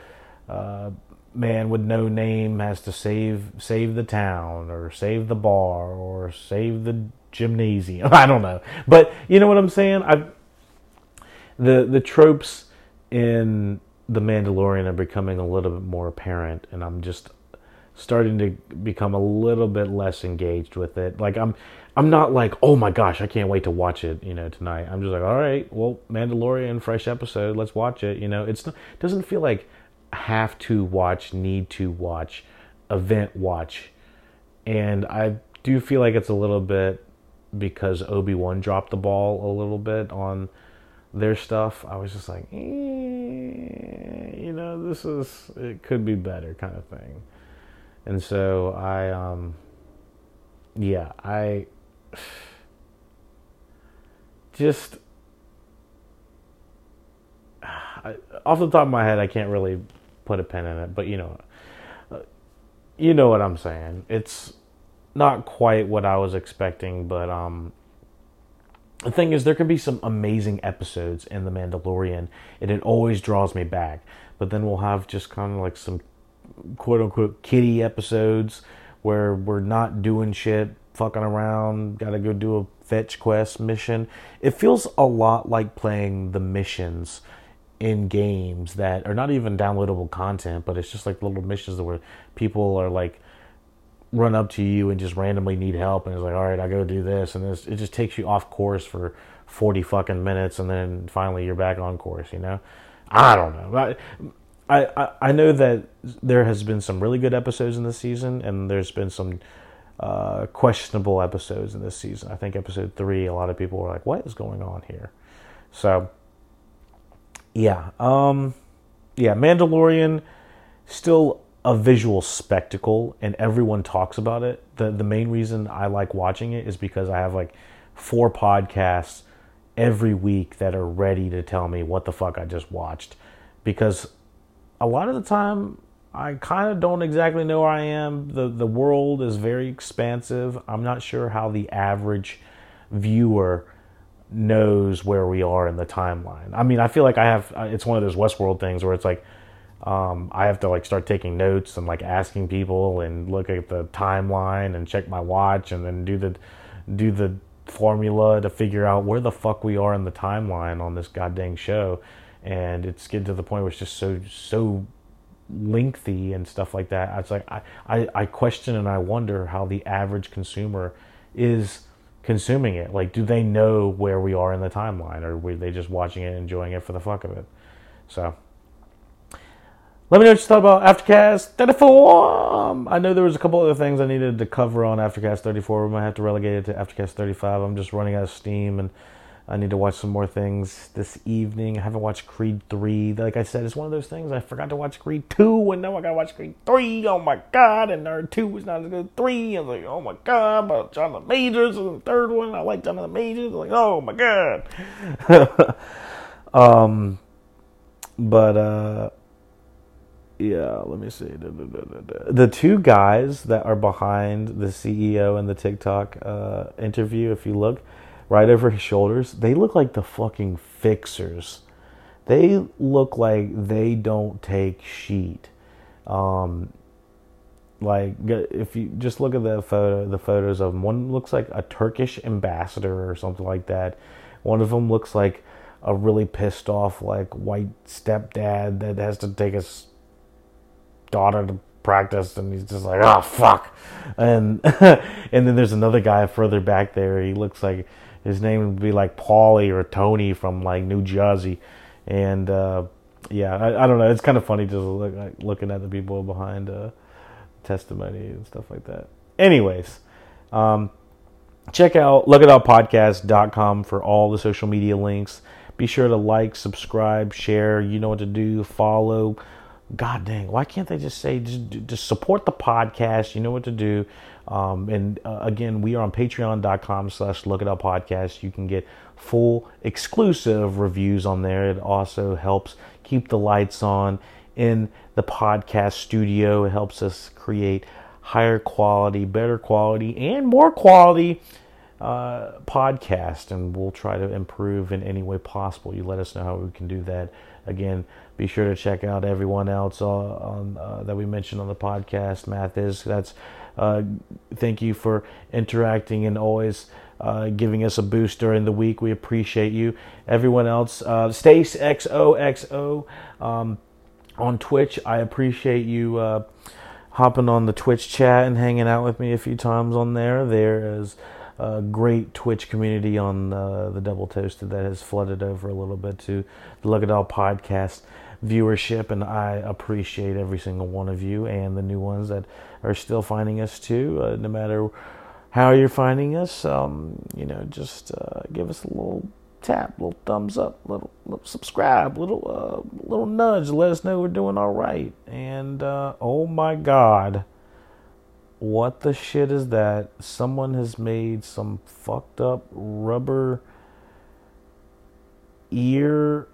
uh, man with no name has to save save the town or save the bar or save the gymnasium. I don't know, but you know what I'm saying. I the the tropes in the Mandalorian are becoming a little bit more apparent, and I'm just starting to become a little bit less engaged with it. Like I'm I'm not like, "Oh my gosh, I can't wait to watch it," you know, tonight. I'm just like, "All right, well, Mandalorian fresh episode, let's watch it." You know, it's not, doesn't feel like have to watch, need to watch, event watch. And I do feel like it's a little bit because Obi-Wan dropped the ball a little bit on their stuff. I was just like, eh, you know, this is it could be better kind of thing. And so I, um, yeah, I just I, off the top of my head, I can't really put a pin in it, but you know, uh, you know what I'm saying. It's not quite what I was expecting, but um, the thing is, there can be some amazing episodes in The Mandalorian, and it always draws me back. But then we'll have just kind of like some quote unquote kitty episodes where we're not doing shit, fucking around, gotta go do a fetch quest mission. It feels a lot like playing the missions in games that are not even downloadable content, but it's just like little missions where people are like run up to you and just randomly need help, and it's like, all right, I go do this, and this, it just takes you off course for forty fucking minutes, and then finally you're back on course. You know, I don't know. I, I, I know that there has been some really good episodes in this season, and there's been some uh, questionable episodes in this season. I think episode three, a lot of people were like, "What is going on here?" So, yeah, um, yeah, Mandalorian still a visual spectacle, and everyone talks about it. the The main reason I like watching it is because I have like four podcasts every week that are ready to tell me what the fuck I just watched, because a lot of the time I kind of don't exactly know where I am. The the world is very expansive. I'm not sure how the average viewer knows where we are in the timeline. I mean, I feel like I have uh, it's one of those Westworld things where it's like um, I have to like start taking notes and like asking people and look at the timeline and check my watch and then do the do the formula to figure out where the fuck we are in the timeline on this goddamn show and it's getting to the point where it's just so so lengthy and stuff like that. It's like I, I, I question and I wonder how the average consumer is consuming it. Like, do they know where we are in the timeline, or were they just watching it, enjoying it for the fuck of it? So, let me know what you thought about Aftercast 34. Um, I know there was a couple other things I needed to cover on Aftercast 34. We might have to relegate it to Aftercast 35. I'm just running out of steam and I need to watch some more things this evening. I haven't watched Creed 3. Like I said, it's one of those things. I forgot to watch Creed 2, and now I gotta watch Creed 3. Oh my god, and there 2 was not as good as 3. I was like, oh my god, but Jonathan Majors is the third one. I like Jonathan Majors. Like, oh my god. um, but, uh, yeah, let me see. The two guys that are behind the CEO and the TikTok uh, interview, if you look, right over his shoulders, they look like the fucking fixers. They look like they don't take sheet. Um, like if you just look at the photo, the photos of them, one looks like a Turkish ambassador or something like that, One of them looks like a really pissed off like white stepdad that has to take his daughter to practice and he's just like oh fuck. And and then there's another guy further back there. He looks like his name would be like Paulie or Tony from like New Jersey. And uh, yeah I, I, don't know. It's kind of funny just look, like, looking at the people behind uh, testimony and stuff like that. Anyways um, check out luckydogpodcast.com for all the social media links. Be sure to like subscribe share. You know what to do. Follow God dang, why can't they just say just, just support the podcast? You know what to do. Um, and uh, again, we are on patreon.com slash LuckyDog podcast. You can get full exclusive reviews on there. It also helps keep the lights on in the podcast studio. It helps us create higher quality, better quality, and more quality uh, podcast. And we'll try to improve in any way possible. You let us know how we can do that. Again, be sure to check out everyone else uh, on, uh, that we mentioned on the podcast. Math is that's. Uh, thank you for interacting and always uh, giving us a boost during the week. We appreciate you. Everyone else, uh, Stace XOXO um, on Twitch. I appreciate you uh, hopping on the Twitch chat and hanging out with me a few times on there. There is a great Twitch community on uh, the Double Toasted that has flooded over a little bit to the LuckyDog podcast viewership, and I appreciate every single one of you and the new ones that are still finding us too. Uh, no matter how you're finding us, um, you know, just uh, give us a little tap, little thumbs up, little, little subscribe, little uh, little nudge. Let us know we're doing all right. And uh, oh my God, what the shit is that? Someone has made some fucked up rubber ear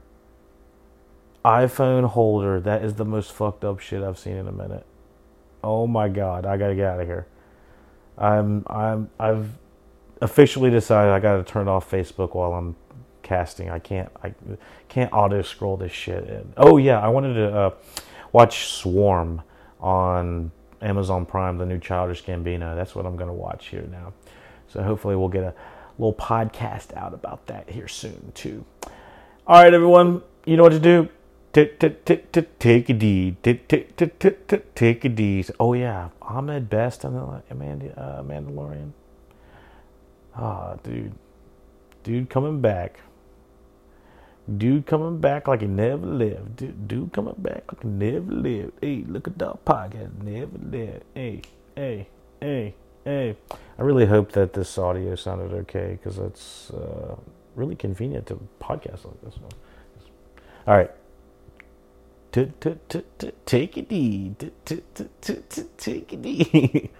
iPhone holder. That is the most fucked up shit I've seen in a minute. Oh my god, I gotta get out of here. I'm I'm I've officially decided I gotta turn off Facebook while I'm casting. I can't I can't auto scroll this shit in. Oh yeah, I wanted to uh, watch Swarm on Amazon Prime, the new Childish Gambino. That's what I'm gonna watch here now. So hopefully we'll get a little podcast out about that here soon too. All right, everyone, you know what to do Take a D. Take a D. Oh yeah, Ahmed Best on the uh, Mandalorian. Ah, dude, dude coming back. Dude coming back like he never lived. Dude, dude coming back like he never lived. Hey, look at that podcast. Never lived. Hey, hey, hey, hey. I really hope that this audio sounded okay because it's uh, really convenient to podcast like this one. All right take it easy. Take it easy.